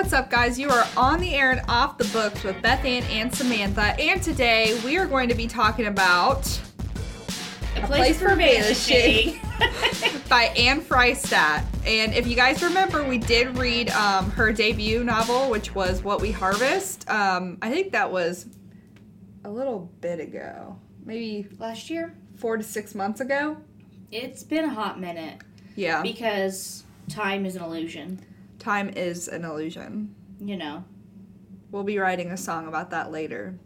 What's up, guys? You are on the air and off the books with Beth Ann and Samantha, and today we are going to be talking about A Place for Vanishing. by Anne Fraistat. And if you guys remember, we did read um, her debut novel, which was What We Harvest. Um, I think that was a little bit ago, maybe Last year, four to six months ago. it's been a hot minute Yeah, because time is an illusion. Time is an illusion. You know, We'll be writing a song about that later.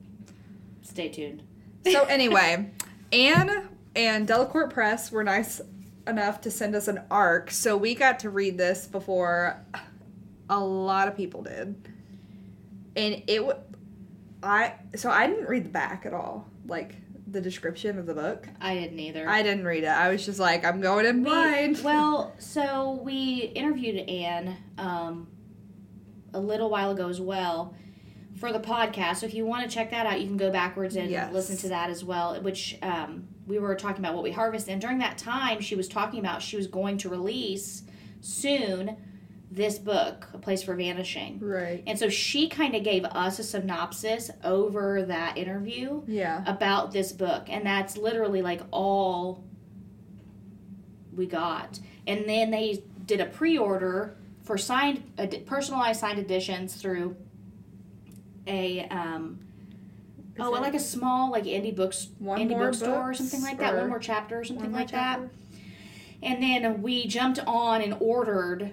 stay tuned. So anyway, Anne and Delacorte Press were nice enough to send us an arc, so we got to read this before a lot of people did, and it I so I didn't read the back at all, like the description of the book. I didn't either. I didn't read it. I was just like, I'm going in We- blind. well, so we interviewed Anne um, a little while ago as well for the podcast. So if you want to check that out, you can go backwards and Yes. listen to that as well. Which um, we were talking about what we harvest, and during that time, she was talking about she was going to release soon this book, A Place for Vanishing. right. And so she kind of gave us a synopsis over that interview Yeah. about this book. And that's literally like all we got. And then they did a pre order for signed, ed- personalized signed editions through a, um, Is oh, like a small, like indie books, One indie more bookstore or something like that. or One more chapter or something like chapter? that. And then we jumped on and ordered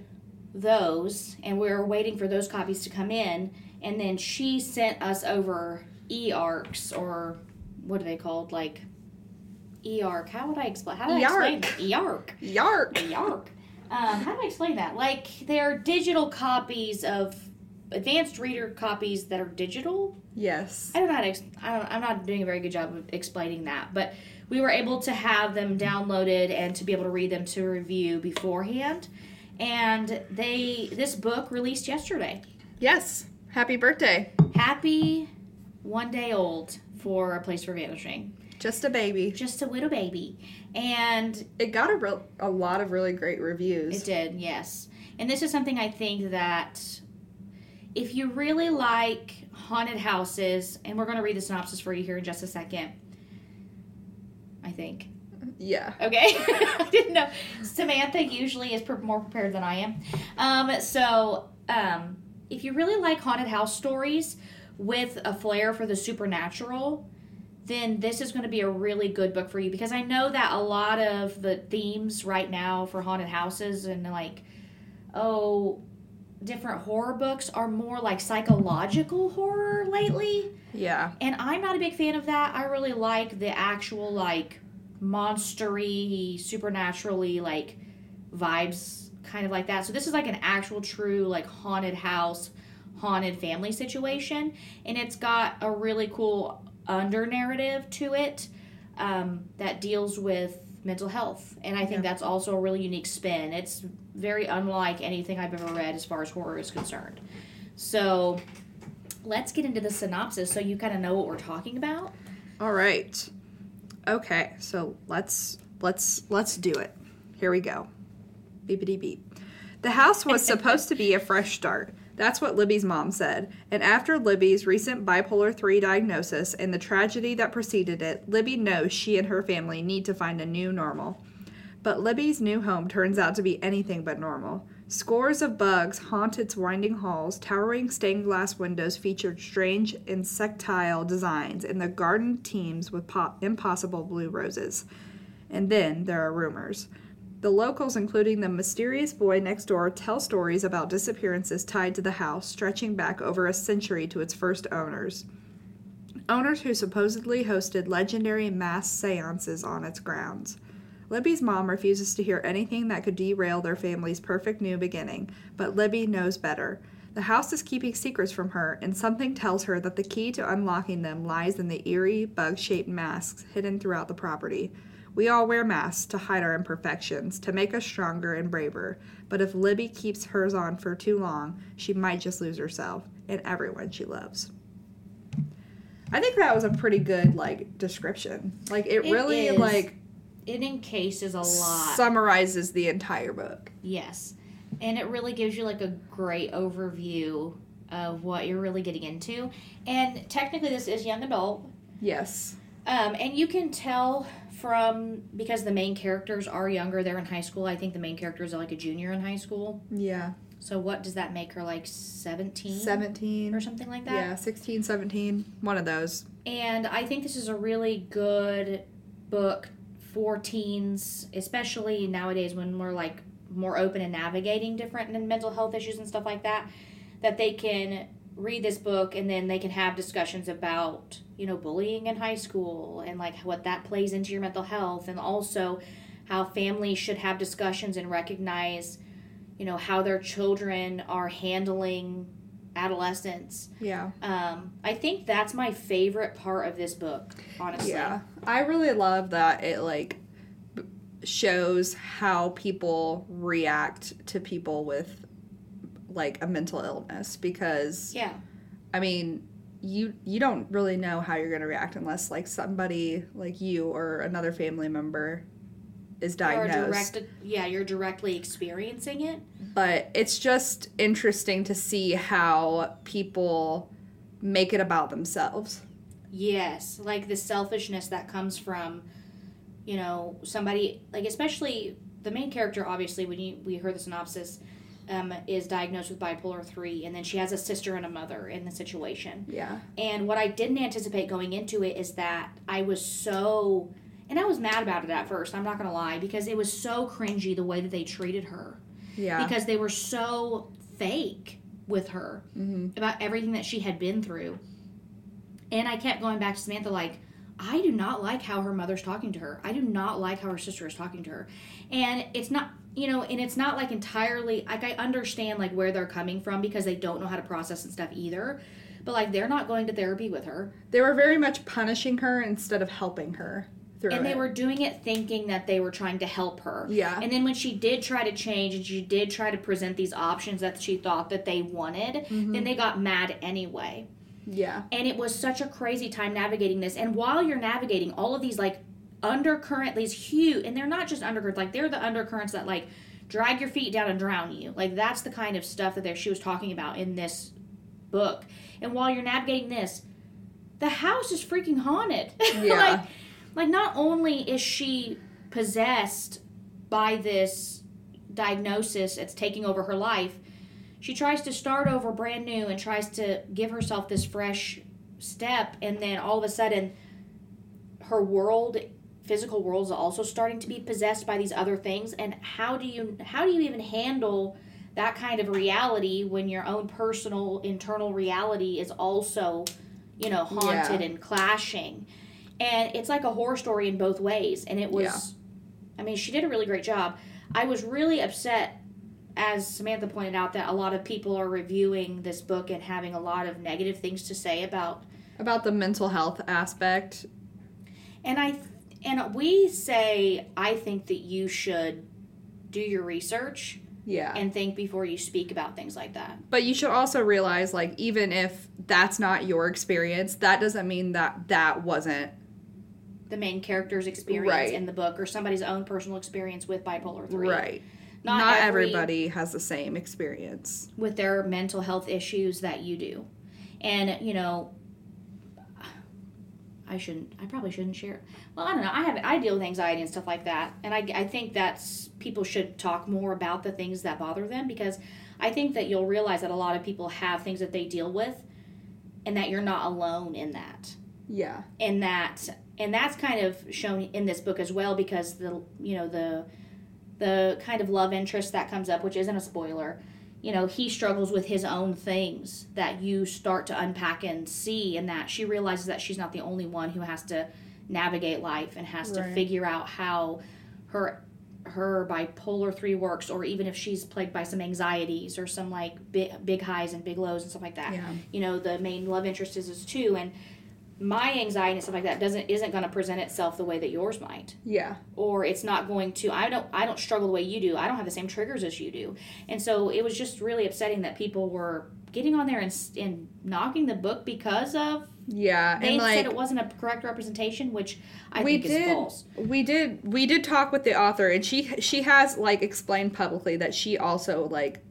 those, and we were waiting for those copies to come in. And then she sent us over e arcs, or what are they called? Like e arc. How would I explain? How do I explain that? E arc. Yark. Arc. Um, how do I explain that? Like they're digital copies of advanced reader copies that are digital. Yes. I don't know how to. Ex- I don't, I'm not doing a very good job of explaining that, but we were able to have them downloaded and to be able to read them to review beforehand. And they this book released yesterday. Yes. Happy birthday. Happy one day old for a place for vanishing. Just a baby. Just a little baby, and It got a real, a lot of really great reviews. It did, yes. And this is something I think that if you really like haunted houses, and we're going to read the synopsis for you here in just a second. I think. Yeah. Okay. I didn't know. Samantha usually is pre- more prepared than I am. Um, so, um, if you really like haunted house stories with a flair for the supernatural, then this is going to be a really good book for you because I know that a lot of the themes right now for haunted houses and like, oh, different horror books are more like psychological horror lately. Yeah. And I'm not a big fan of that. I really like the actual like monstery, supernaturally like vibes kind of like that. So this is like an actual true like haunted house, haunted family situation and it's got a really cool under narrative to it um, that deals with mental health. And I think Yeah. that's also a really unique spin. It's very unlike anything I've ever read as far as horror is concerned. So let's get into the synopsis so you kind of know what we're talking about. All right. Okay, so let's let's let's do it. Here we go. Beepity beep. The house was supposed to be a fresh start. That's what Libby's mom said. And after Libby's recent bipolar 3 diagnosis and the tragedy that preceded it, Libby knows she and her family need to find a new normal. But Libby's new home turns out to be anything but normal. Scores of bugs haunt its winding halls, towering stained glass windows featured strange insectile designs, and the garden teems with po- impossible blue roses. And then there are rumors. The locals, including the mysterious boy next door, tell stories about disappearances tied to the house, stretching back over a century to its first owners. Owners who supposedly hosted legendary mass seances on its grounds. Libby's mom refuses to hear anything that could derail their family's perfect new beginning, but Libby knows better. The house is keeping secrets from her, and something tells her that the key to unlocking them lies in the eerie, bug shaped masks hidden throughout the property. We all wear masks to hide our imperfections, to make us stronger and braver, but if Libby keeps hers on for too long, she might just lose herself and everyone she loves. I think that was a pretty good like description. Like it, It really is. like It encases a lot. summarizes the entire book. yes. and it really gives you like a great overview of what you're really getting into. And technically, this is young adult, Yes. um, and you can tell from because the main characters are younger. They're in high school. I think the main characters are like a junior in high school. Yeah. So what does that make her like 17 17. or something like that? Yeah, 16, 17. One of those. And I think this is a really good book for teens, especially nowadays when we're like more open and navigating different mental health issues and stuff like that, that they can read this book and then they can have discussions about, you know, bullying in high school and like what that plays into your mental health and also how families should have discussions and recognize, you know, how their children are handling adolescence Yeah. um, I think that's my favorite part of this book, honestly. Yeah. I really love that it like shows how people react to people with like a mental illness because Yeah. I mean, you you don't really know how you're going to react unless like somebody like you or another family member is diagnosed. direct, yeah, you're directly experiencing it. but it's just interesting to see how people make it about themselves. Yes, like the selfishness that comes from, you know, somebody like especially the main character. Obviously, when you we heard the synopsis, um, is diagnosed with bipolar three, and then she has a sister and a mother in the situation. Yeah. And what I didn't anticipate going into it is that I was so, and I was mad about it at first. I'm not gonna lie because it was so cringy the way that they treated her. Yeah. because they were so fake with her Mhm. about everything that she had been through. And I kept going back to Samantha, like, I do not like how her mother's talking to her. I do not like how her sister is talking to her. And it's not, you know, and it's not like entirely, like, I understand, like, where they're coming from because they don't know how to process and stuff either. But, like, they're not going to therapy with her. They were very much punishing her instead of helping her through And they were doing it thinking that they were trying to help her. Yeah. And then when she did try to change and she did try to present these options that she thought that they wanted, mm-hmm. then they got mad anyway. yeah. And it was such a crazy time navigating this. And while you're navigating all of these like undercurrent, these huge, and they're not just undercurrents, like they're the undercurrents that like drag your feet down and drown you. Like that's the kind of stuff that there she was talking about in this book. And while you're navigating this, the house is freaking haunted. Yeah. like, like not only is she possessed by this diagnosis that's taking over her life she tries to start over brand new and tries to give herself this fresh step and then all of a sudden her world physical world is also starting to be possessed by these other things and how do you how do you even handle that kind of reality when your own personal internal reality is also you know haunted Yeah. and clashing and it's like a horror story in both ways and it was Yeah. i mean she did a really great job i was really upset as Samantha pointed out, that a lot of people are reviewing this book and having a lot of negative things to say about. About the mental health aspect. And I, and we say, I think that you should do your research Yeah. and think before you speak about things like that. But you should also realize, like, even if that's not your experience, that doesn't mean that that wasn't. The main character's experience Right. in the book or somebody's own personal experience with bipolar three. Right. Not, Not, every- everybody has the same experience. with their mental health issues that you do. And, you know, I shouldn't, I probably shouldn't share. Well, I don't know. I have, I deal with anxiety and stuff like that. And I, I think that's, people should talk more about the things that bother them because I think that you'll realize that a lot of people have things that they deal with and that you're not alone in that Yeah. and that and that's kind of shown in this book as well because the you know the the kind of love interest that comes up which isn't a spoiler you know he struggles with his own things that you start to unpack and see and that she realizes that she's not the only one who has to navigate life and has to figure out how her her bipolar 3 works or even if she's plagued by some anxieties or some like big, big highs and big lows and stuff like that Yeah. you know the main love interest is is too and my anxiety and stuff like that doesn't isn't going to present itself the way that yours might Yeah. or it's not going to i don't i don't struggle the way you do i don't have the same triggers as you do and so it was just really upsetting that people were getting on there and, and knocking the book because of Yeah, they and said it wasn't a correct representation, which I we think did, is false. we did, we did talk with the author, and she she has like explained publicly that she also like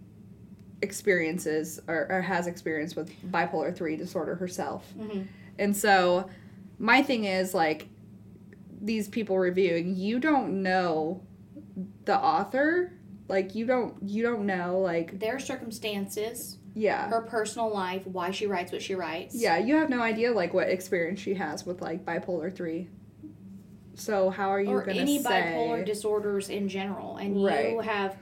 experiences or, or has experience with bipolar three disorder herself, Mhm. And so my thing is like these people reviewing, you don't know the author, like you don't you don't know like Their circumstances, yeah. her personal life, why she writes what she writes. Yeah, you have no idea like what experience she has with like bipolar three. So how are you or gonna say Or any bipolar disorders in general. And you have,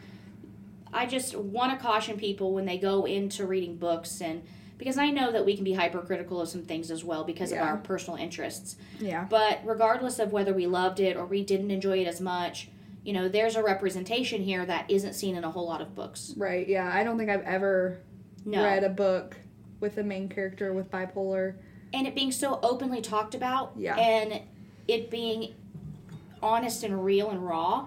I just want to caution people when they go into reading books and because I know that we can be hypercritical of some things as well because Yeah. of our personal interests. yeah, But regardless of whether we loved it or we didn't enjoy it as much, you know, there's a representation here that isn't seen in a whole lot of books. right. Yeah, I don't think I've ever No. read a book with a main character with bipolar. and it being so openly talked about Yeah. and it being honest and real and raw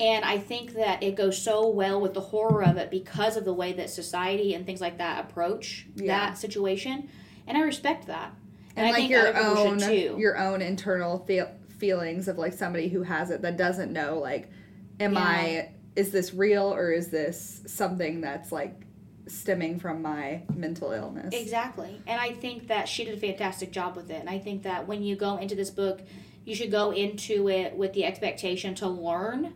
and i think that it goes so well with the horror of it because of the way that society and things like that approach Yeah. that situation and i respect that And, I like your own too. your own internal feel, feelings of like somebody who has it that doesn't know like am Yeah. I is this real or is this something that's like stemming from my mental illness? Exactly. And I think that she did a fantastic job with it. And I think that when you go into this book, you should go into it with the expectation to learn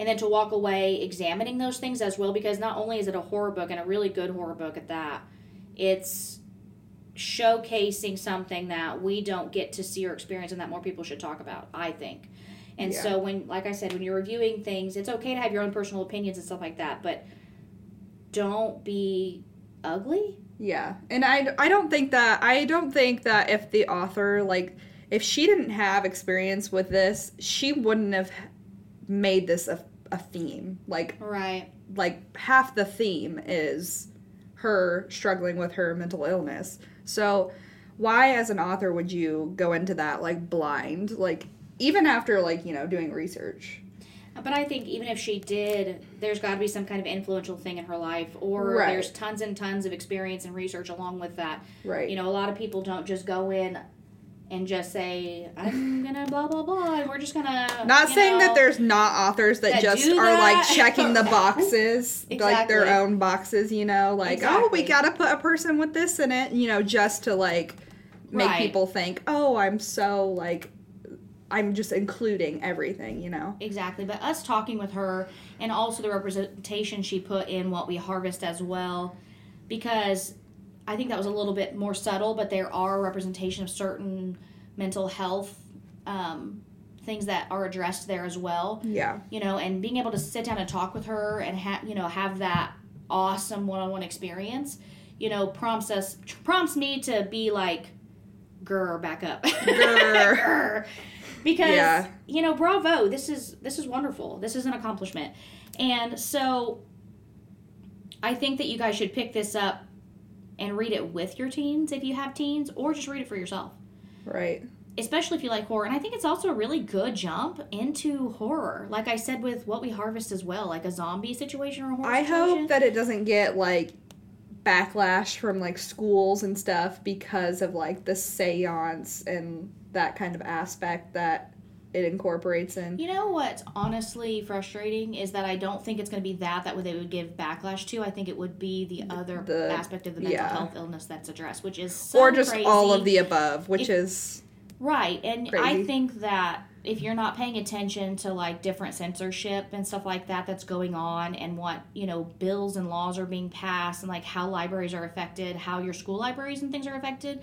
and then to walk away examining those things as well because not only is it a horror book and a really good horror book at that, it's showcasing something that we don't get to see or experience and that more people should talk about, I think. And Yeah. so when like I said, when you're reviewing things, it's okay to have your own personal opinions and stuff like that, but don't be ugly Yeah, and I, I don't think that I don't think that if the author like if she didn't have experience with this, she wouldn't have made this a, a theme. Like Right. like half the theme is her struggling with her mental illness. So why as an author would you go into that like blind? Like even after like, you know, doing research. But I think even if she did, there's got to be some kind of influential thing in her life, or Right. there's tons and tons of experience and research along with that. Right. You know, a lot of people don't just go in and just say, "I'm gonna blah blah blah," and we're just gonna. Not saying know- that there's not authors that, that just are like checking the boxes, like their own boxes, you know, like oh, we gotta put a person with this in it, you know, just to like make Right. people think, oh, I'm so like, I'm just including everything, you know. Exactly, but us talking with her and also the representation she put in what we harvest as well, because I think that was a little bit more subtle, but there are representation of certain mental health um, things that are addressed there as well. Yeah, You know, and being able to sit down and talk with her and have you know have that awesome one-on-one experience, you know, prompts us prompts me to be like, grr, back up, Grr. Because Yeah. you know, bravo, this is this is wonderful. This is an accomplishment, and so I think that you guys should pick this up and read it with your teens if you have teens, or just read it for yourself. right. Especially if you like horror, and I think it's also a really good jump into horror. Like I said with what we harvest as well, like a zombie situation or a horror I situation. hope that it doesn't get like backlash from like schools and stuff because of like the seance and that kind of aspect that it incorporates in. You know what's honestly frustrating is that I don't think it's going to be that that they would give backlash to. I think it would be the other The- aspect of the mental yeah. health illness that's addressed, which is so or just crazy. all of the above, which If- is right. And I think that if you're not paying attention to like different censorship and stuff like that that's going on, and what you know bills and laws are being passed, and like how libraries are affected, how your school libraries and things are affected.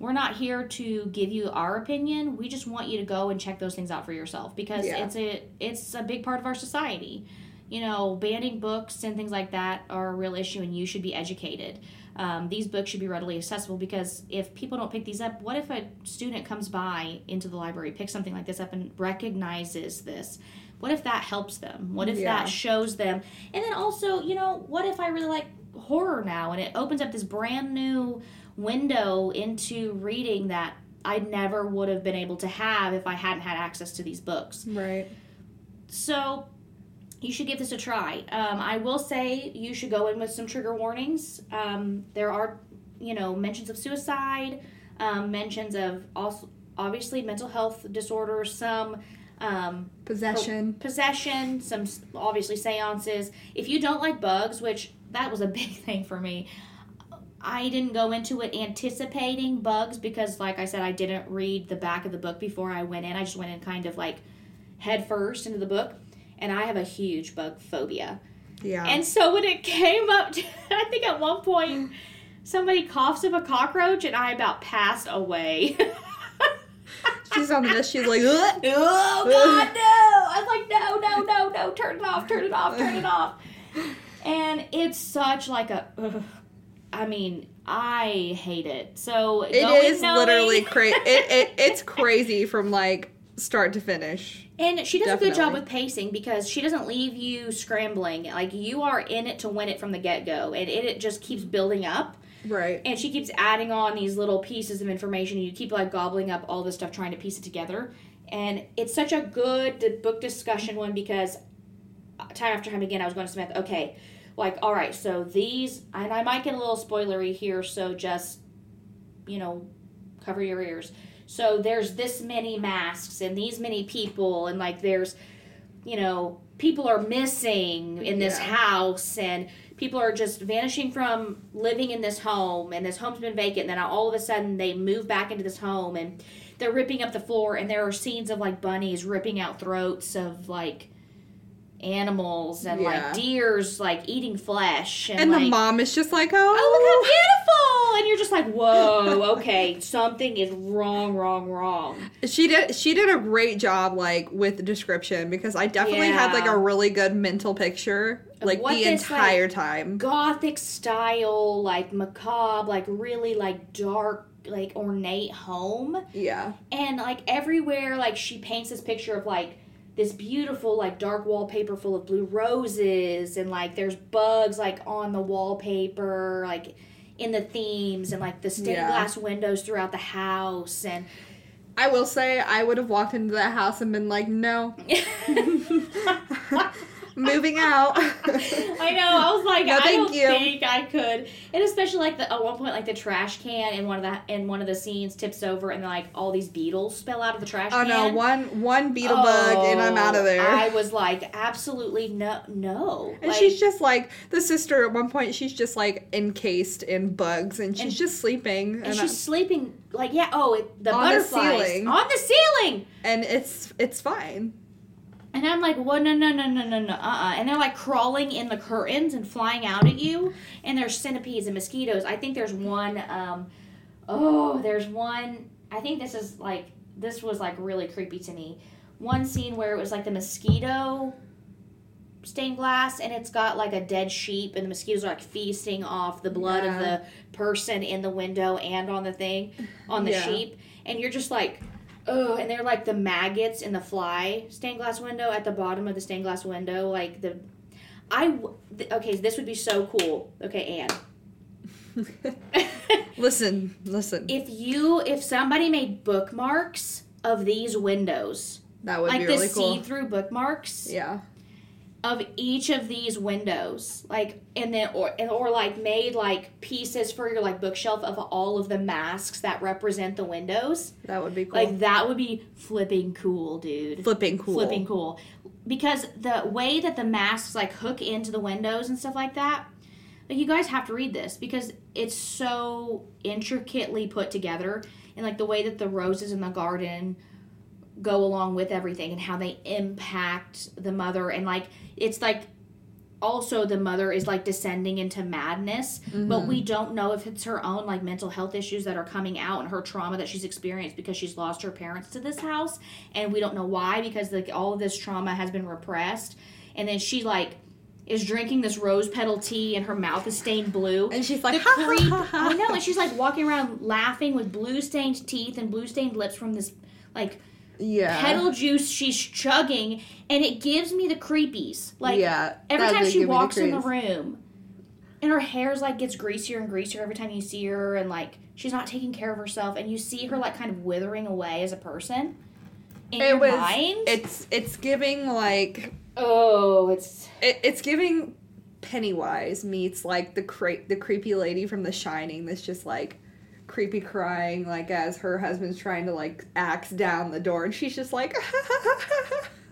We're not here to give you our opinion. We just want you to go and check those things out for yourself because Yeah. it's a it's a big part of our society. You know, banning books and things like that are a real issue, and you should be educated. Um, these books should be readily accessible because if people don't pick these up, what if a student comes by into the library, picks something like this up, and recognizes this? What if that helps them? What if Yeah. that shows them? And then also, you know, what if I really like horror now and it opens up this brand new window into reading that I never would have been able to have if I hadn't had access to these books. right. So, you should give this a try. Um, I will say you should go in with some trigger warnings. Um, there are, you know, mentions of suicide, um, mentions of also obviously mental health disorders, some um, Possession. possession, some obviously seances. If you don't like bugs, which that was a big thing for me, I didn't go into it anticipating bugs because, like I said, I didn't read the back of the book before I went in. I just went in kind of like head first into the book, and I have a huge bug phobia. Yeah. And so when it came up, to, I think at one point somebody coughs up a cockroach, and I about passed away. she's on the list. She's like, "Ugh." oh God, no! I was like, no, no, no, no! Turn it off! Turn it off! Turn it off! And it's such like a. ugh. I mean, I hate it. So it is knowing- literally crazy. It, it it's crazy from like start to finish. And she does a good job with pacing because she doesn't leave you scrambling. Like you are in it to win it from the get go, and it, it just keeps building up. Right. and she keeps adding on these little pieces of information and you keep like gobbling up all this stuff trying to piece it together and it's such a good book discussion one because uh, time after time again i was going to smith okay like all right so these and i might get a little spoilery here so just you know cover your ears so there's this many masks and these many people and like there's you know people are missing in this Yeah. house and people are just vanishing from living in this home and this home's been vacant and then all of a sudden they move back into this home and they're ripping up the floor and there are scenes of like bunnies ripping out throats of like animals and Yeah. like deers like eating flesh and, And like, the mom is just like, oh oh look how beautiful and you're just like whoa okay something is wrong wrong wrong she did she did a great job like with the description because I definitely had like a really good mental picture like the this, entire time. gothic style like macabre like really like dark like ornate home Yeah. and like everywhere like she paints this picture of like this beautiful like dark wallpaper full of blue roses and like there's bugs like on the wallpaper like in the themes and like the stained Yeah. glass windows throughout the house and I will say I would have walked into that house and been like, no, moving out. I know. I was like, No, I don't you. think I could. And especially like the at one point, like the trash can in one of the in one of the scenes tips over, and like all these beetles spill out of the trash oh, can. Oh can. no, one one beetle bug and I'm out of Oh, there. I was like, absolutely no, no. and Like, she's just like the sister at one point she's just like encased in bugs and she's And- just sleeping and, and she's sleeping like yeah. Oh, it, the On the ceiling. on the ceiling. and it's it's fine. And I'm like, what? No, no, no, no, no, no, uh, uh And they're like crawling in the curtains and flying out at you. And there's centipedes and mosquitoes. I think there's one. Um, oh, there's one. I think this is like this was like really creepy to me. One scene where it was like the mosquito stained glass, and it's got like a dead sheep, and the mosquitoes are like feasting off the blood of the person in the window and on the thing, on the Yeah. sheep. And you're just like, oh, and they're like the maggots in the fly stained glass window at the bottom of the stained glass window. Like the, I, w- th- okay, this would be so cool. Okay, Anne. listen, listen. if you, if somebody made bookmarks of these windows, that would like be really cool. Like the see-through bookmarks Yeah. Of each of these windows, like, and then, or, and, or like made like pieces for your like bookshelf of all of the masks that represent the windows. That would be cool. Like that would be flipping cool, dude. flipping cool. flipping cool because the way that the masks like hook into the windows and stuff like that like you guys have to read this because it's so intricately put together and like the way that the roses in the garden go along with everything and how they impact the mother. And like it's like also the mother is like descending into madness but we mm-hmm. don't know if it's her own like mental health issues that are coming out and her trauma that she's experienced because she's lost her parents to this house. And we don't know why because like all of this trauma has been repressed. And then she like is drinking this rose petal tea and her mouth is stained blue. And she's like, the "Ha, ha, creep ha, ha." i know and she's like walking around laughing with blue stained teeth and blue stained lips from this like Yeah. petal juice she's chugging and it gives me the creepies like yeah. every time she walks in the room and her hair's like gets greasier and greasier every time you see her and like she's not taking care of herself and you see her like kind of withering away as a person in it was. mind. It's it's giving like oh, it's it, it's giving Pennywise meets like the cra- the creepy lady from The Shining. That's just like creepy crying like as her husband's trying to like axe down the door, and she's just like.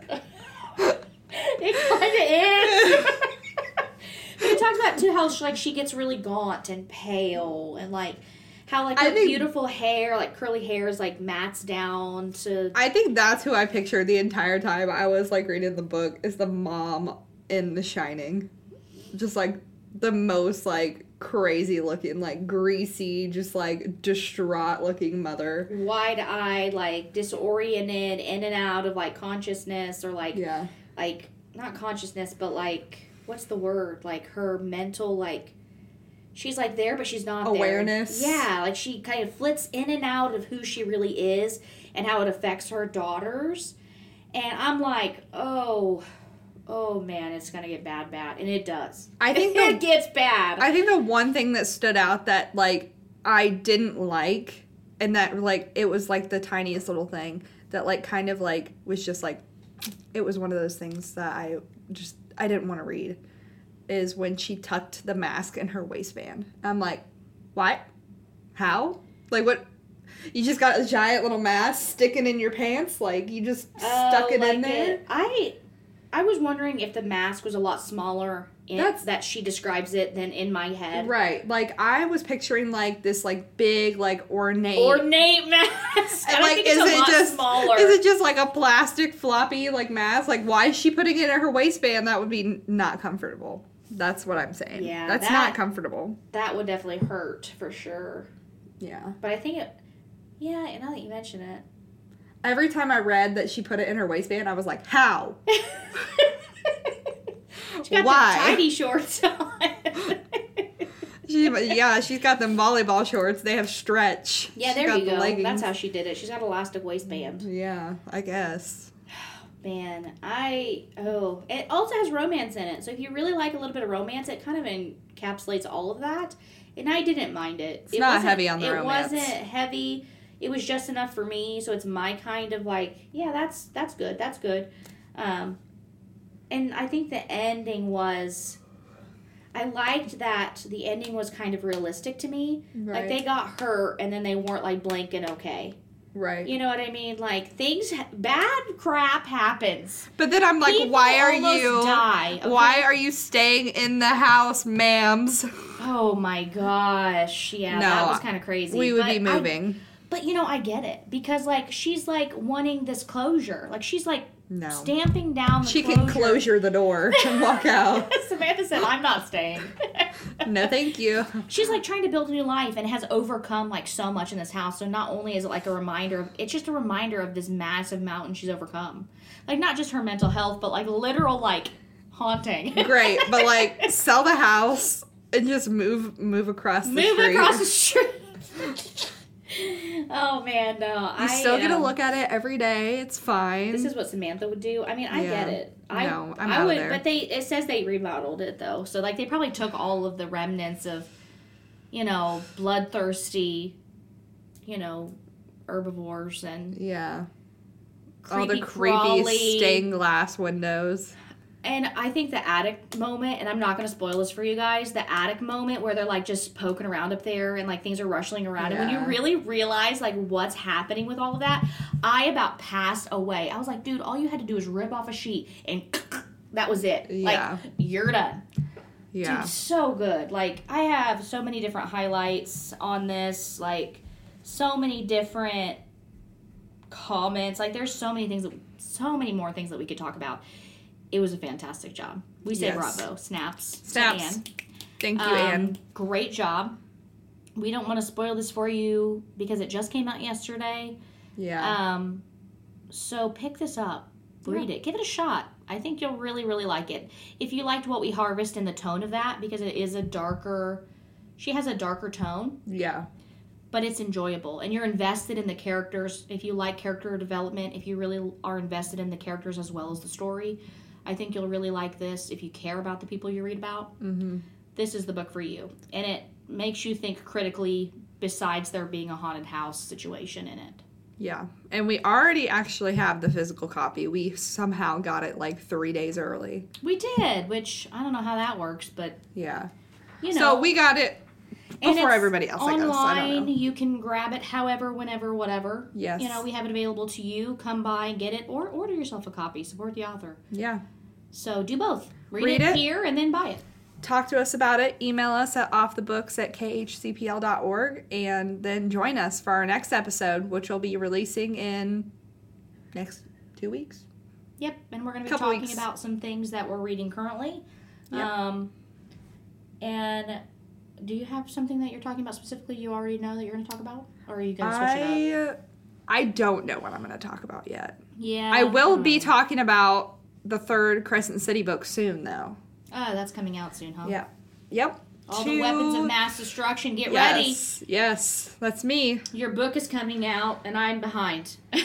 it kind of is. but it talks about too how she, like she gets really gaunt and pale and like how like her think- beautiful hair, like curly hair, is like mats down to. I think that's who I pictured the entire time I was like reading the book is the mom in The Shining. Just like the most like crazy looking, like greasy, just like distraught looking mother. wide eyed, like disoriented, in and out of like consciousness or like Yeah. like not consciousness, but like what's the word? Like her mental like she's like there, but she's not there. Awareness. Yeah, like she kind of flits in and out of who she really is and how it affects her daughters. And I'm like, oh, oh man, it's gonna get bad, bad, and it does. I think it gets bad. I think the one thing that stood out that like I didn't like and that like it was like the tiniest little thing that like kind of like was just like it was one of those things that I just I didn't want to read is when she tucked the mask in her waistband. I'm like, what? How? Like what? You just got a giant little mask sticking in your pants? Like you just stuck Oh, it in there? it- I I was wondering if the mask was a lot smaller in That's- that she describes it than in my head. Right. Like I was picturing like this like big like ornate Ornate mask. And, I like, a lot just smaller. is it just like a plastic floppy like mask? Like, why is she putting it in her waistband? That would be not comfortable. That's what I'm saying. Yeah, that's that- not comfortable. that would definitely hurt for sure. Yeah. But I think it. Yeah, and now that you mention it. Every time I read that she put it in her waistband, I was like, how? she got Why? tidy shorts on. She, yeah, she's got them volleyball shorts. They have stretch. yeah, there you the go. leggings. That's how she did it. She's got elastic waistband. Yeah, I guess. Man, I oh, it also has romance in it. So if you really like a little bit of romance, it kind of encapsulates all of that. And I didn't mind it. It's it not heavy on the it romance. wasn't heavy. It was just enough for me. So it's my kind of like, yeah, that's that's good. That's good. Um, and I think the ending was. I liked that the ending was kind of realistic to me. Right. Like they got hurt and then they weren't like blanking okay. right. You know what I mean? Like things, bad crap happens. But then I'm like, People why are you? Die. okay? Why are you staying in the house, ma'ams? Oh my gosh! Yeah, No, that was kind of crazy. We would But be I- moving. But you know, I get it because like she's like wanting this closure. Like she's like no. stamping down the She closure. can closure the door and walk out. Samantha said, "I'm not staying." no, thank you. she's like trying to build a new life and has overcome like so much in this house. So not only is it like a reminder, of, it's just a reminder of this massive mountain she's overcome. Like not just her mental health, but like literal like haunting. Great, but like sell the house and just move move across the Move street. across the street. Oh man, no! You I still get to look at it every day. It's fine. This is what Samantha would do. I mean, I Yeah. get it. I, No, I'm I would, there. but they it says they remodeled it though, so like they probably took all of the remnants of, you know, bloodthirsty, you know, herbivores and yeah. All the creepy crawly. stained glass windows. And I think the attic moment, and I'm not to spoil this for you guys, the attic moment where they're like just poking around up there and like things are rustling around. And when you really realize like what's happening with all of that, I about passed away. I was like, dude, all you had to do is rip off a sheet and that was it. Yeah. Like, you're done. Yeah. Dude, so good. Like, I have so many different highlights on this, like, so many different comments. Like, there's so many things, that, so many more things that we could talk about. It was a fantastic job. We say Yes. bravo. Snaps. Snaps. Anne. Thank you, Um, Anne. Great job. We don't want to spoil this for you because it just came out yesterday. Yeah. Um, so pick this up, read it, give it a shot. I think you'll really, really like it. If you liked what we harvest and the tone of that, because it is a darker, she has a darker tone, yeah. but it's enjoyable and you're invested in the characters. If you like character development, if you really are invested in the characters as well as the story, I think you'll really like this. If you care about the people you read about, Mm-hmm. this is the book for you. And it makes you think critically besides there being a haunted house situation in it. Yeah. And we already actually have the physical copy. We somehow got it like three days early. We did, which I don't know how that works, but Yeah. you know. so we got it And before it's everybody else, I guess. I Online, you can grab it however, whenever, whatever. Yes. You know, we have it available to you. Come by get it, or order yourself a copy. Support the author. Yeah. So do both. Read, Read it, it. here and then buy it. Talk to us about it. Email us at offthebooks at khcpl.org and then join us for our next episode, which will be releasing in next two weeks. Yep, and we're going to be Couple talking weeks. about some things that we're reading currently. Yep. Um, and do you have something that you're talking about specifically? You already know that you're going to talk about, or are you going to switch it up? I I don't know what I'm going to talk about yet. Yeah, I will be talking about the third Crescent City book soon, though. Oh, that's coming out soon, huh? Yeah. Yep. All the weapons of mass destruction. Get ready. Yes. Yes. That's me. Your book is coming out, and I'm behind.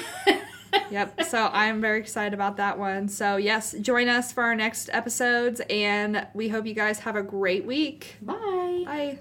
Yep. so I'm very excited about that one. So, yes, join us for our next episodes, and we hope you guys have a great week. Bye. Bye.